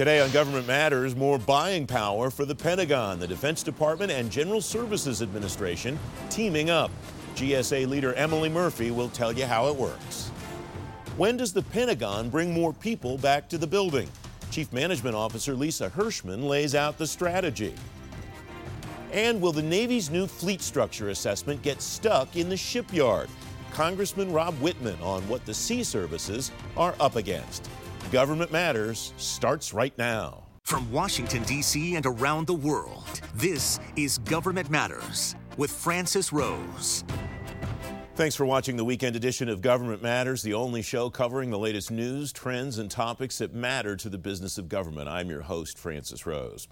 Today on Government Matters, more buying power for the Pentagon, the Defense Department, and General Services Administration teaming up. GSA leader Emily Murphy will tell you how it works. When does the Pentagon bring more people back to the building? Chief Management Officer Lisa Hershman lays out the strategy. And will the Navy's new fleet structure assessment get stuck in the shipyard? Congressman Rob Wittman on what the sea services are up against. Government Matters starts right now. From Washington, D.C. and around the world, this is Government Matters with Francis Rose. Thanks for watching the weekend edition of Government Matters, the only show covering the latest news, trends, and topics that matter to the business of government. I'm your host, Francis Rose.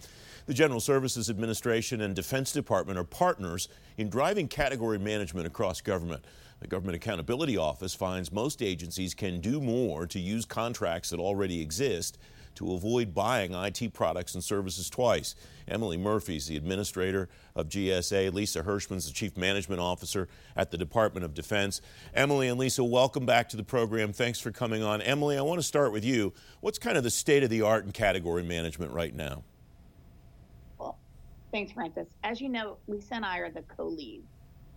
The General Services Administration and Defense Department are partners in driving category management across government. The Government Accountability Office finds most agencies can do more to use contracts that already exist to avoid buying IT products and services twice. Emily Murphy is the administrator of GSA. Lisa Hershman's the chief management officer at the Department of Defense. Emily and Lisa, welcome back to the program. Thanks for coming on. Emily, I want to start with you. What's kind of the state of the art in category management right now? Well, thanks, Francis. As you know, Lisa and I are the co leads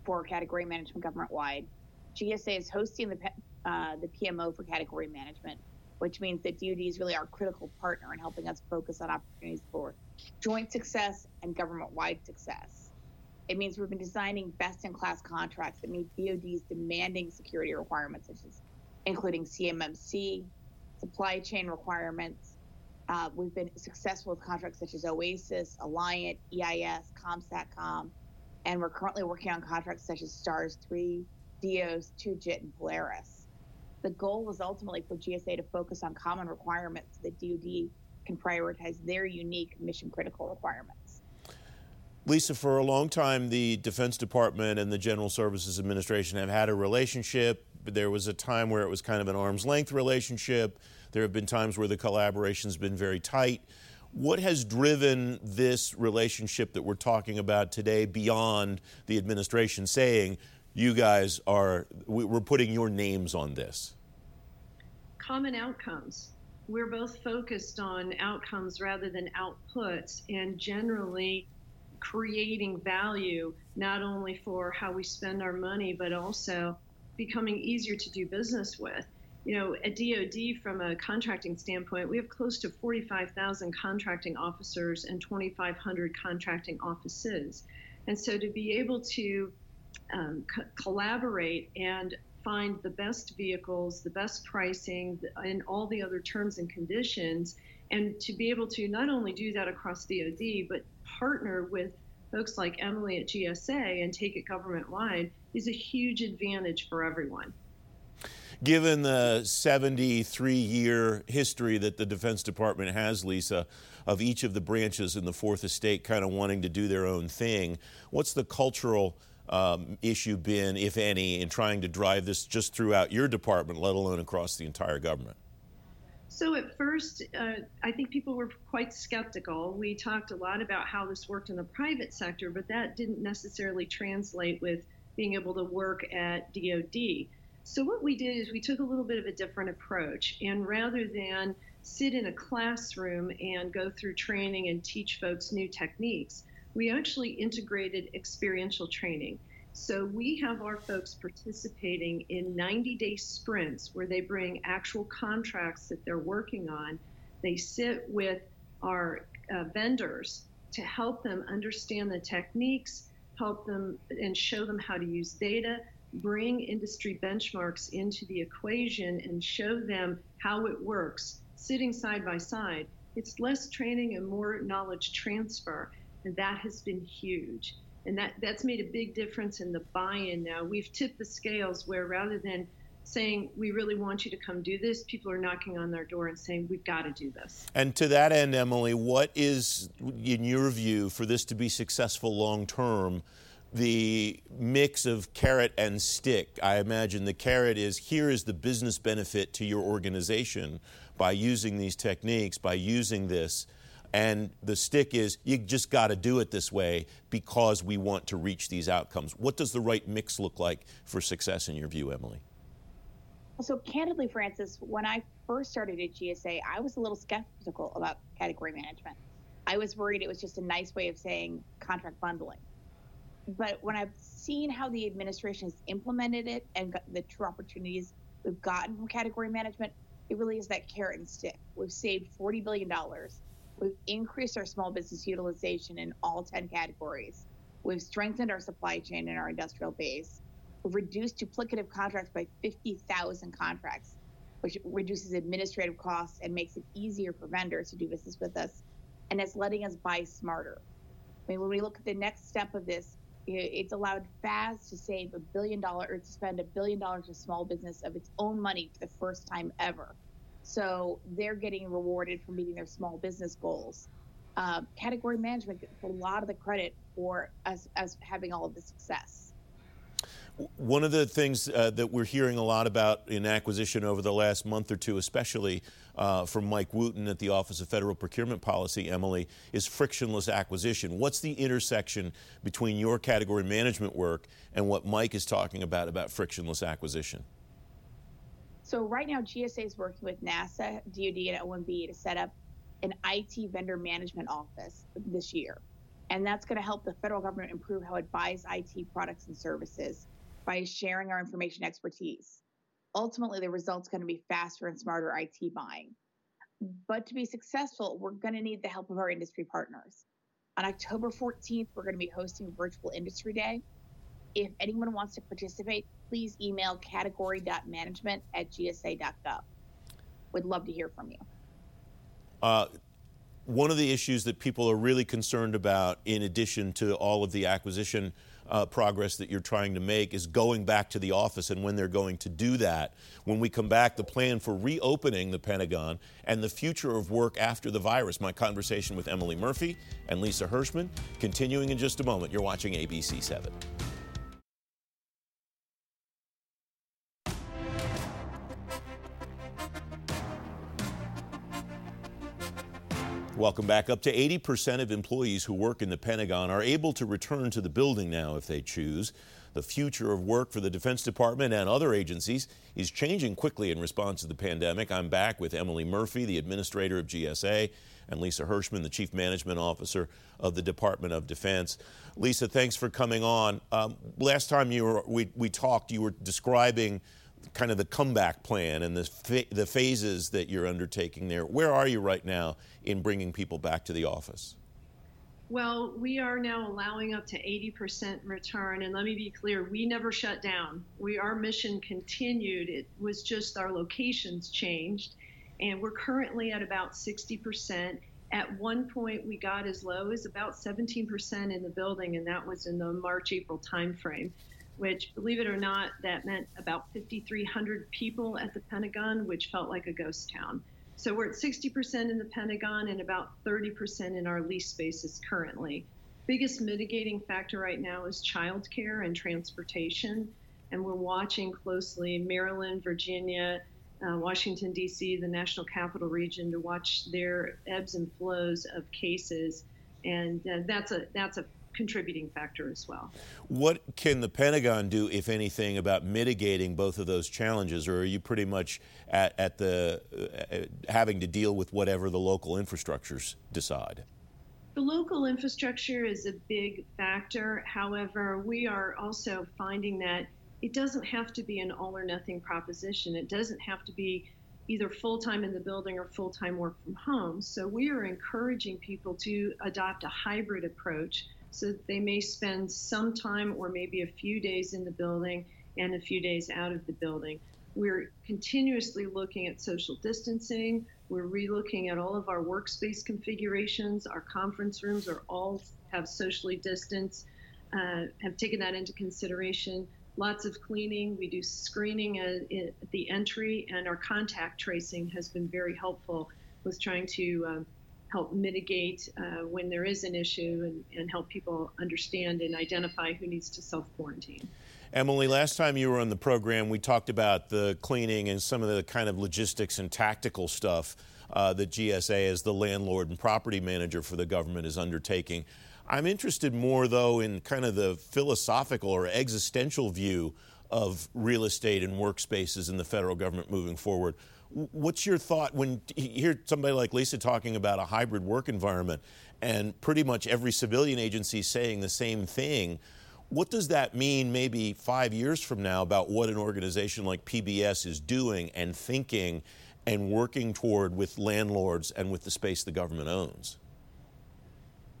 for category management government wide. GSA is hosting the, uh, the PMO for category management, which means that DoD is really our critical partner in helping us focus on opportunities for joint success and government wide success. It means we've been designing best in class contracts that meet DoD's demanding security requirements, such as including CMMC, supply chain requirements. Uh, we've been successful with contracts such as OASIS, Alliant, EIS, ComSatCom, and we're currently working on contracts such as STARS 3, DOS, 2GIT, and Polaris. The goal was ultimately for GSA to focus on common requirements so that DoD can prioritize their unique mission critical requirements. Lisa, for a long time, the Defense Department and the General Services Administration have had a relationship. There was a time where it was kind of an arm's length relationship. There have been times where the collaboration has been very tight. What has driven this relationship that we're talking about today beyond the administration saying, you guys are, we're putting your names on this? Common outcomes. We're both focused on outcomes rather than outputs, and generally creating value not only for how we spend our money, but also becoming easier to do business with you know, at DoD, from a contracting standpoint, we have close to 45,000 contracting officers and 2,500 contracting offices. And so to be able to um, co- collaborate and find the best vehicles, the best pricing, and all the other terms and conditions, and to be able to not only do that across DoD, but partner with folks like Emily at GSA and take it government wide is a huge advantage for everyone given the 73 year history that the Defense Department has, Lisa, of each of the branches in the Fourth Estate kind of wanting to do their own thing, what's the cultural um, issue been, if any, in trying to drive this just throughout your department, let alone across the entire government? So, at first, uh, I think people were quite skeptical. We talked a lot about how this worked in the private sector, but that didn't necessarily translate with being able to work at DoD. So what we did is we took a little bit of a different approach, and rather than sit in a classroom and go through training and teach folks new techniques, we actually integrated experiential training. So we have our folks participating in 90 day sprints where they bring actual contracts that they're working on. They sit with our uh, vendors to help them understand the techniques, help them and show them how to use data, bring industry benchmarks into the equation and show them how it works, sitting side by side, it's less training and more knowledge transfer. And that has been huge. And that, that's made a big difference in the buy in now. We've tipped the scales where rather than saying, we really want you to come do this, people are knocking on their door and saying, we've got to do this. And to that end, Emily, what is, in your view, for this to be successful long term? The mix of carrot and stick. I imagine the carrot is here is the business benefit to your organization by using these techniques, by using this. And the stick is you just got to do it this way because we want to reach these outcomes. What does the right mix look like for success in your view, Emily? So, candidly, Francis, when I first started at GSA, I was a little skeptical about category management. I was worried it was just a nice way of saying contract bundling. But when I've seen how the administration has implemented it and the true opportunities we've gotten from category management, it really is that carrot and stick. We've saved $40 billion. We've increased our small business utilization in all 10 categories. We've strengthened our supply chain and our industrial base. We've reduced duplicative contracts by 50,000 contracts, which reduces administrative costs and makes it easier for vendors to do business with us. And it's letting us buy smarter. I mean, when we look at the next step of this, it's allowed FAS to save a billion dollars or to spend a billion dollars to small business of its own money for the first time ever. So they're getting rewarded for meeting their small business goals. Uh, category management gets a lot of the credit for us, us having all of the success. One of the things uh, that we're hearing a lot about in acquisition over the last month or two, especially uh, from Mike Wooten at the Office of Federal Procurement Policy, Emily, is frictionless acquisition. What's the intersection between your category management work and what Mike is talking about about frictionless acquisition? So right now, GSA is working with NASA, DoD, and OMB to set up an IT vendor management office this year. And that's going to help the federal government improve how it buys IT products and services by sharing our information expertise. Ultimately, the result's going to be faster and smarter IT buying. But to be successful, we're going to need the help of our industry partners. On October 14th, we're going to be hosting Virtual Industry Day. If anyone wants to participate, please email category.management at gsa.gov. We'd love to hear from you. Uh, one of the issues that people are really concerned about, in addition to all of the acquisition uh, progress that you're trying to make is going back to the office and when they're going to do that. When we come back, the plan for reopening the Pentagon and the future of work after the virus. My conversation with Emily Murphy and Lisa Hershman continuing in just a moment. You're watching ABC 7. Welcome back. Up to 80% of employees who work in the Pentagon are able to return to the building now if they choose. The future of work for the Defense Department and other agencies is changing quickly in response to the pandemic. I'm back with Emily Murphy, the administrator of GSA, and Lisa Hershman, the chief management officer of the Department of Defense. Lisa, thanks for coming on. Um, last time you were, we, we talked, you were describing kind of the comeback plan and the, fa- the phases that you're undertaking there. Where are you right now in bringing people back to the office? Well, we are now allowing up to 80% return. And let me be clear, we never shut down. We Our mission continued. It was just our locations changed. And we're currently at about 60%. At one point, we got as low as about 17% in the building, and that was in the March April timeframe which, believe it or not, that meant about 5,300 people at the Pentagon, which felt like a ghost town. So we're at 60% in the Pentagon and about 30% in our lease spaces currently. Biggest mitigating factor right now is childcare and transportation. And we're watching closely Maryland, Virginia, uh, Washington, D.C., the National Capital Region to watch their ebbs and flows of cases. And uh, that's a that's a contributing factor as well. What can the Pentagon do, if anything, about mitigating both of those challenges, or are you pretty much at, at the uh, having to deal with whatever the local infrastructures decide? The local infrastructure is a big factor. However, we are also finding that it doesn't have to be an all or nothing proposition. It doesn't have to be either full time in the building or full time work from home. So we are encouraging people to adopt a hybrid approach so they may spend some time or maybe a few days in the building and a few days out of the building. We're continuously looking at social distancing. We're relooking at all of our workspace configurations. Our conference rooms are all have socially distanced, uh, have taken that into consideration. Lots of cleaning. We do screening at, at, the entry, and our contact tracing has been very helpful with trying to uh, help mitigate uh, when there is an issue and, and help people understand and identify who needs to self quarantine. Emily, last time you were on the program, we talked about the cleaning and some of the kind of logistics and tactical stuff uh, that GSA, as the landlord and property manager for the government, is undertaking. I'm interested more, though, in kind of the philosophical or existential view of real estate and workspaces in the federal government moving forward. What's your thought when you hear somebody like Lisa talking about a hybrid work environment and pretty much every civilian agency saying the same thing? What does that mean maybe five years from now about what an organization like PBS is doing and thinking and working toward with landlords and with the space the government owns?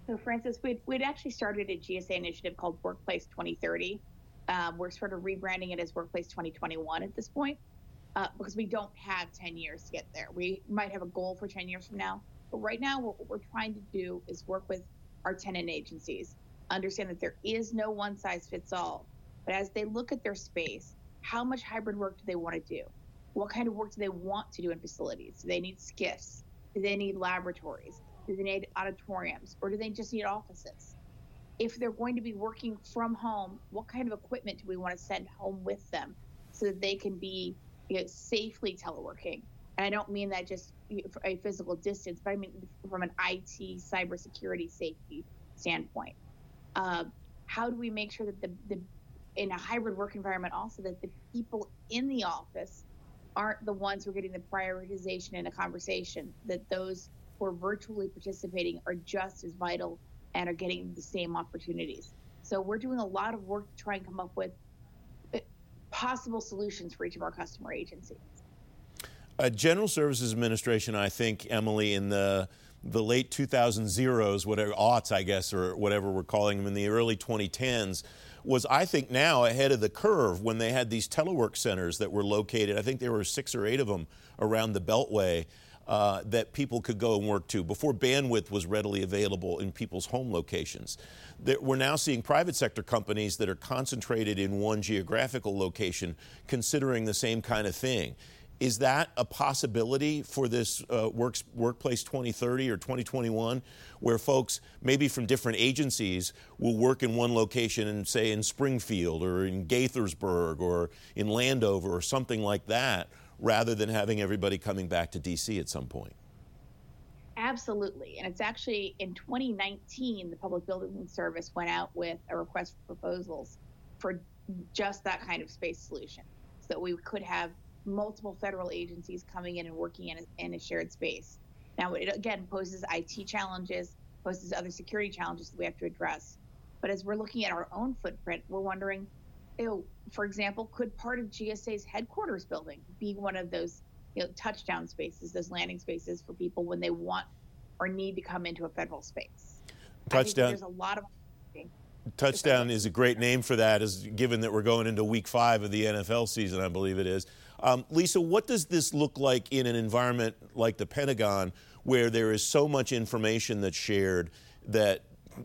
So, Francis, we'd, we'd actually started a GSA initiative called Workplace 2030. Um, we're sort of rebranding it as Workplace 2021 at this point uh, because we don't have 10 years to get there. We might have a goal for 10 years from now, but right now, what we're trying to do is work with our tenant agencies, understand that there is no one size fits all. But as they look at their space, how much hybrid work do they want to do? What kind of work do they want to do in facilities? Do they need SCIFs? Do they need laboratories? Do they need auditoriums? Or do they just need offices? If they're going to be working from home, what kind of equipment do we want to send home with them so that they can be you safely teleworking? And I don't mean that just a physical distance, but I mean from an IT cybersecurity safety standpoint. Uh, how do we make sure that the, the in a hybrid work environment also that the people in the office aren't the ones who are getting the prioritization in a conversation, that those who are virtually participating are just as vital and are getting the same opportunities. So we're doing a lot of work to try and come up with possible solutions for each of our customer agencies. Uh, General Services Administration, I think, Emily, in the the late 2000s, whatever aughts, I guess, or whatever we're calling them, in the early 2010s, was I think now ahead of the curve when they had these telework centers that were located. I think there were six or eight of them around the Beltway. Uh, that people could go and work to before bandwidth was readily available in people's home locations. we're now seeing private sector companies that are concentrated in one geographical location considering the same kind of thing. Is that a possibility for this uh, works, Workplace 2030 or 2021, where folks, maybe from different agencies, will work in one location and say in Springfield or in Gaithersburg or in Landover or something like that, rather than having everybody coming back to DC at some point? Absolutely. And it's actually in 2019, the Public Building Service went out with a request for proposals for just that kind of space solution so that we could have multiple federal agencies coming in and working in a, in a shared space. Now, it again poses IT challenges, poses other security challenges that we have to address. But as we're looking at our own footprint, we're wondering, you know, for example, could part of GSA's headquarters building be one of those you know, touchdown spaces, those landing spaces for people when they want or need to come into a federal space? Touchdown. There's a lot of Touchdown is a great name for that, as given that we're going into week five of the NFL season, I believe it is. Um, Lisa, what does this look like in an environment like the Pentagon where there is so much information that's shared that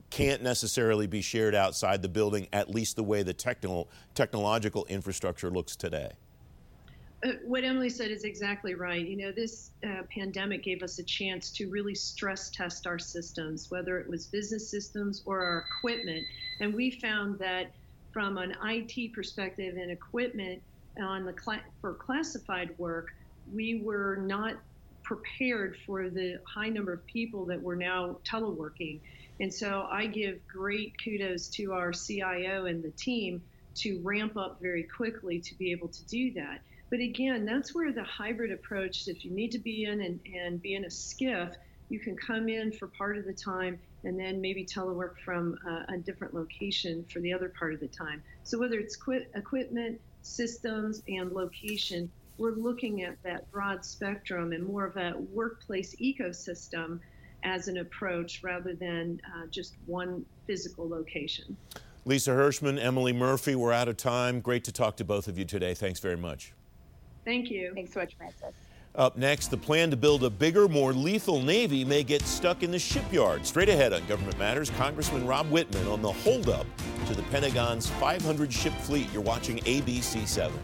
can't necessarily be shared outside the building, at least the way the technical, technological infrastructure looks today? Uh, what Emily said is exactly right. You know, this uh, pandemic gave us a chance to really stress test our systems, whether it was business systems or our equipment. And we found that from an IT perspective and equipment, on the cl- for classified work, we were not prepared for the high number of people that were now teleworking. And so I give great kudos to our CIO and the team to ramp up very quickly to be able to do that. But again, that's where the hybrid approach, if you need to be in and, and be in a SCIF, you can come in for part of the time and then maybe telework from a different location for the other part of the time. So whether it's quit, equipment, systems, and location, we're looking at that broad spectrum and more of a workplace ecosystem as an approach rather than uh, just one physical location. Lisa Hershman, Emily Murphy, we're out of time. Great to talk to both of you today. Thanks very much. Thank you. Thanks so much, Francis. Up next, the plan to build a bigger, more lethal Navy may get stuck in the shipyard. Straight ahead on Government Matters, Congressman Rob Wittman on the holdup to the Pentagon's 500 ship fleet. You're watching ABC 7.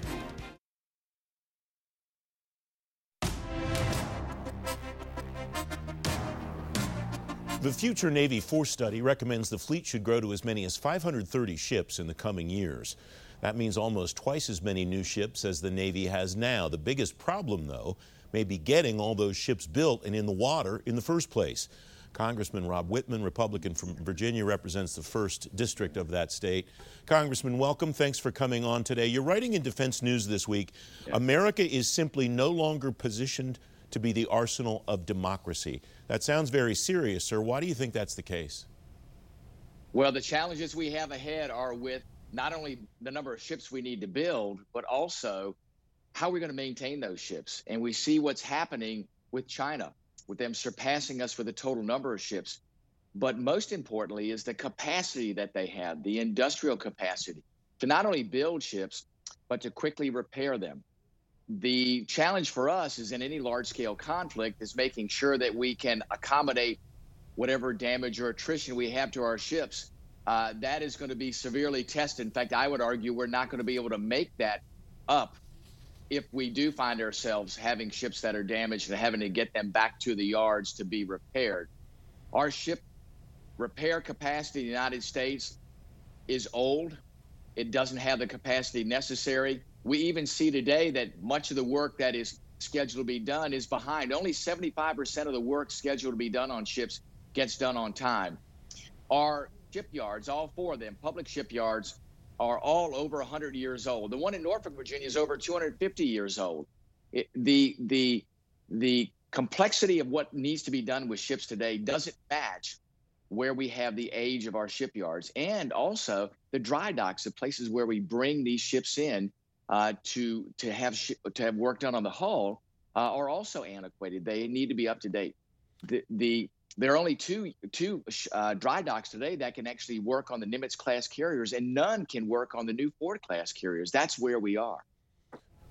The Future Navy Force Study recommends the fleet should grow to as many as 530 ships in the coming years. That means almost twice as many new ships as the Navy has now. The biggest problem, though, may be getting all those ships built and in the water in the first place. Congressman Rob Wittman, Republican from Virginia, represents the first district of that state. Congressman, welcome. Thanks for coming on today. You're writing in Defense News this week. America is simply no longer positioned to be the arsenal of democracy. That sounds very serious, sir. Why do you think that's the case? Well, the challenges we have ahead are with not only the number of ships we need to build, but also how we're going to maintain those ships. And we see what's happening with China with them surpassing us for the total number of ships. But most importantly is the capacity that they have, the industrial capacity to not only build ships, but to quickly repair them. The challenge for us is in any large scale conflict is making sure that we can accommodate whatever damage or attrition we have to our ships. Uh, that is going to be severely tested. In fact, I would argue we're not going to be able to make that up if we do find ourselves having ships that are damaged and having to get them back to the yards to be repaired. Our ship repair capacity in the United States is old. It doesn't have the capacity necessary. We even see today that much of the work that is scheduled to be done is behind. Only 75% of the work scheduled to be done on ships gets done on time. Our shipyards, all four of them, public shipyards, are all over 100 years old. The one in Norfolk, Virginia, is over 250 years old. It, the the the complexity of what needs to be done with ships today doesn't match where we have the age of our shipyards, and also the dry docks, the places where we bring these ships in uh, to to have sh- to have work done on the hull, uh, are also antiquated. They need to be up to date. The the there are only two two uh, dry docks today that can actually work on the Nimitz class carriers, and none can work on the new Ford class carriers. That's where we are.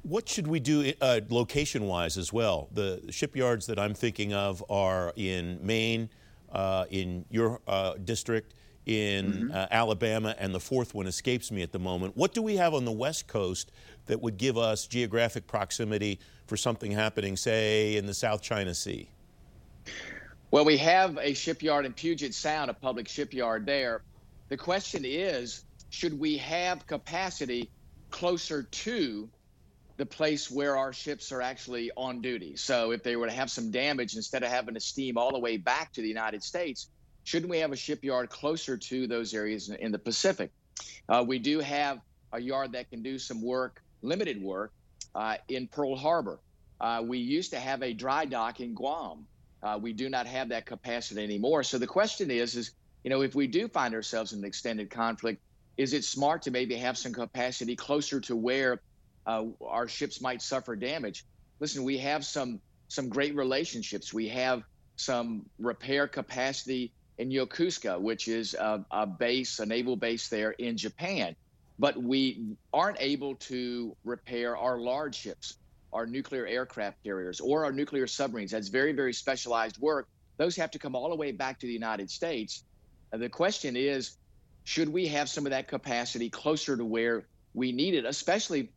What should we do uh, location wise as well? The shipyards that I'm thinking of are in Maine, uh, in your uh, district, in mm-hmm. Uh, Alabama, and the fourth one escapes me at the moment. What do we have on the West Coast that would give us geographic proximity for something happening, say, in the South China Sea? Well, we have a shipyard in Puget Sound, a public shipyard there. The question is should we have capacity closer to the place where our ships are actually on duty? So if they were to have some damage, instead of having to steam all the way back to the United States, shouldn't we have a shipyard closer to those areas in the Pacific? Uh, we do have a yard that can do some work, limited work, uh, in Pearl Harbor. Uh, we used to have a dry dock in Guam. Uh, we do not have that capacity anymore. So the question is, is you know, if we do find ourselves in an extended conflict, is it smart to maybe have some capacity closer to where uh, our ships might suffer damage? Listen, we have some some great relationships. We have some repair capacity in Yokosuka, which is a, a base, a naval base there in Japan. But we aren't able to repair our large ships our nuclear aircraft carriers or our nuclear submarines. That's very, very specialized work. Those have to come all the way back to the United States. And the question is should we have some of that capacity closer to where we need it, especially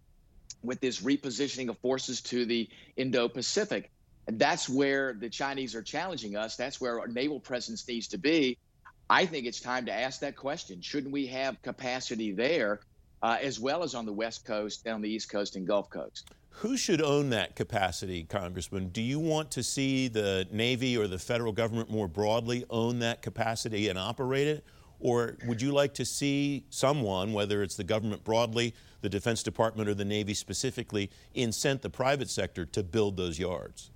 with this repositioning of forces to the Indo Pacific? And that's where the Chinese are challenging us. That's where our naval presence needs to be. I think it's time to ask that question. Shouldn't we have capacity there uh, as well as on the West Coast, down the East Coast, and Gulf Coast? Who should own that capacity, Congressman? Do you want to see the Navy or the federal government more broadly own that capacity and operate it? Or would you like to see someone, whether it's the government broadly, the Defense Department, or the Navy specifically, incent the private sector to build those yards?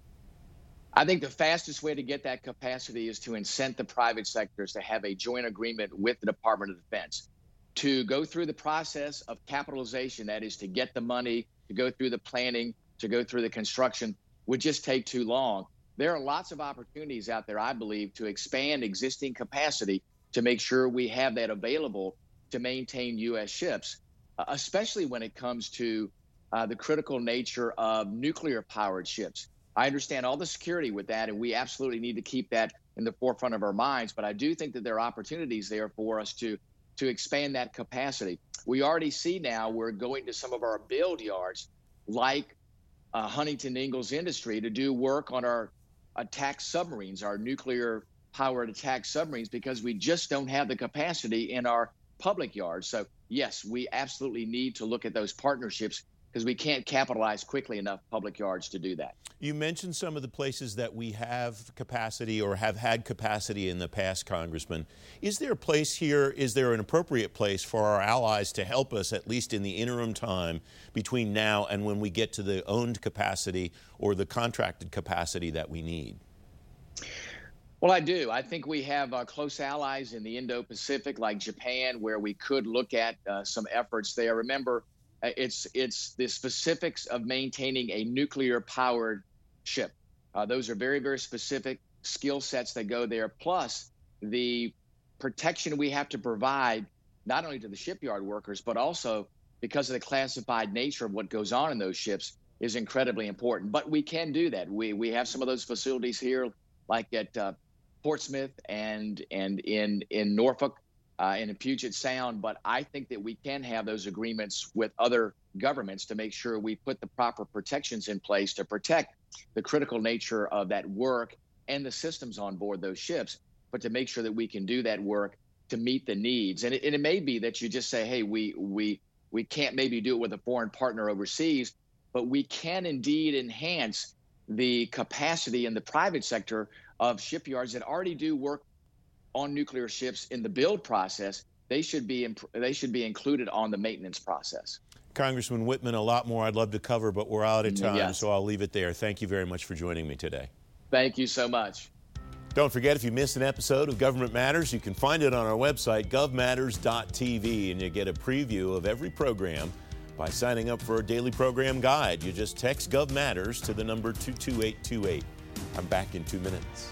I think the fastest way to get that capacity is to incent the private sectors to have a joint agreement with the Department of Defense to go through the process of capitalization, that is, to get the money to go through the planning, to go through the construction would just take too long. There are lots of opportunities out there, I believe, to expand existing capacity to make sure we have that available to maintain U.S. ships, uh, especially when it comes to uh, the critical nature of nuclear powered ships. I understand all the security with that, and we absolutely need to keep that in the forefront of our minds. But I do think that there are opportunities there for us to to expand that capacity. We already see now we're going to some of our build yards like uh, Huntington Ingalls Industry to do work on our attack submarines, our nuclear powered attack submarines, because we just don't have the capacity in our public yards. So, yes, we absolutely need to look at those partnerships because we can't capitalize quickly enough public yards to do that. You mentioned some of the places that we have capacity or have had capacity in the past, Congressman. Is there a place here, is there an appropriate place for our allies to help us, at least in the interim time between now and when we get to the owned capacity or the contracted capacity that we need? Well, I do. I think we have uh, close allies in the Indo Pacific, like Japan, where we could look at uh, some efforts there. Remember, it's it's the specifics of maintaining a nuclear powered ship. Uh, those are very very specific skill sets that go there. Plus the protection we have to provide not only to the shipyard workers but also because of the classified nature of what goes on in those ships is incredibly important. But we can do that. We we have some of those facilities here, like at uh, Portsmouth and and in in Norfolk uh, and in Puget Sound, but I think that we can have those agreements with other governments to make sure we put the proper protections in place to protect the critical nature of that work and the systems on board those ships, but to make sure that we can do that work to meet the needs. And it, and it may be that you just say, hey, we we we can't maybe do it with a foreign partner overseas, but we can indeed enhance the capacity in the private sector of shipyards that already do work on nuclear ships in the build process, they should be imp- they should be included on the maintenance process. Congressman Wittman, a lot more I'd love to cover, but we're out of mm, time, yes. so I'll leave it there. Thank you very much for joining me today. Thank you so much. Don't forget, if you missed an episode of Government Matters, you can find it on our website, govmatters.tv, and you get a preview of every program by signing up for our daily program guide. You just text Gov Matters to the number 22828. I'm back in two minutes.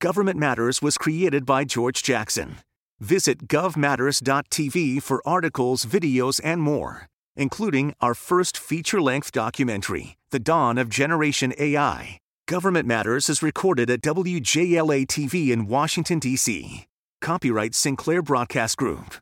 Government Matters was created by George Jackson. Visit govmatters.tv for articles, videos, and more, including our first feature length documentary, The Dawn of Generation AI. Government Matters is recorded at WJLA TV in Washington, D.C. Copyright Sinclair Broadcast Group.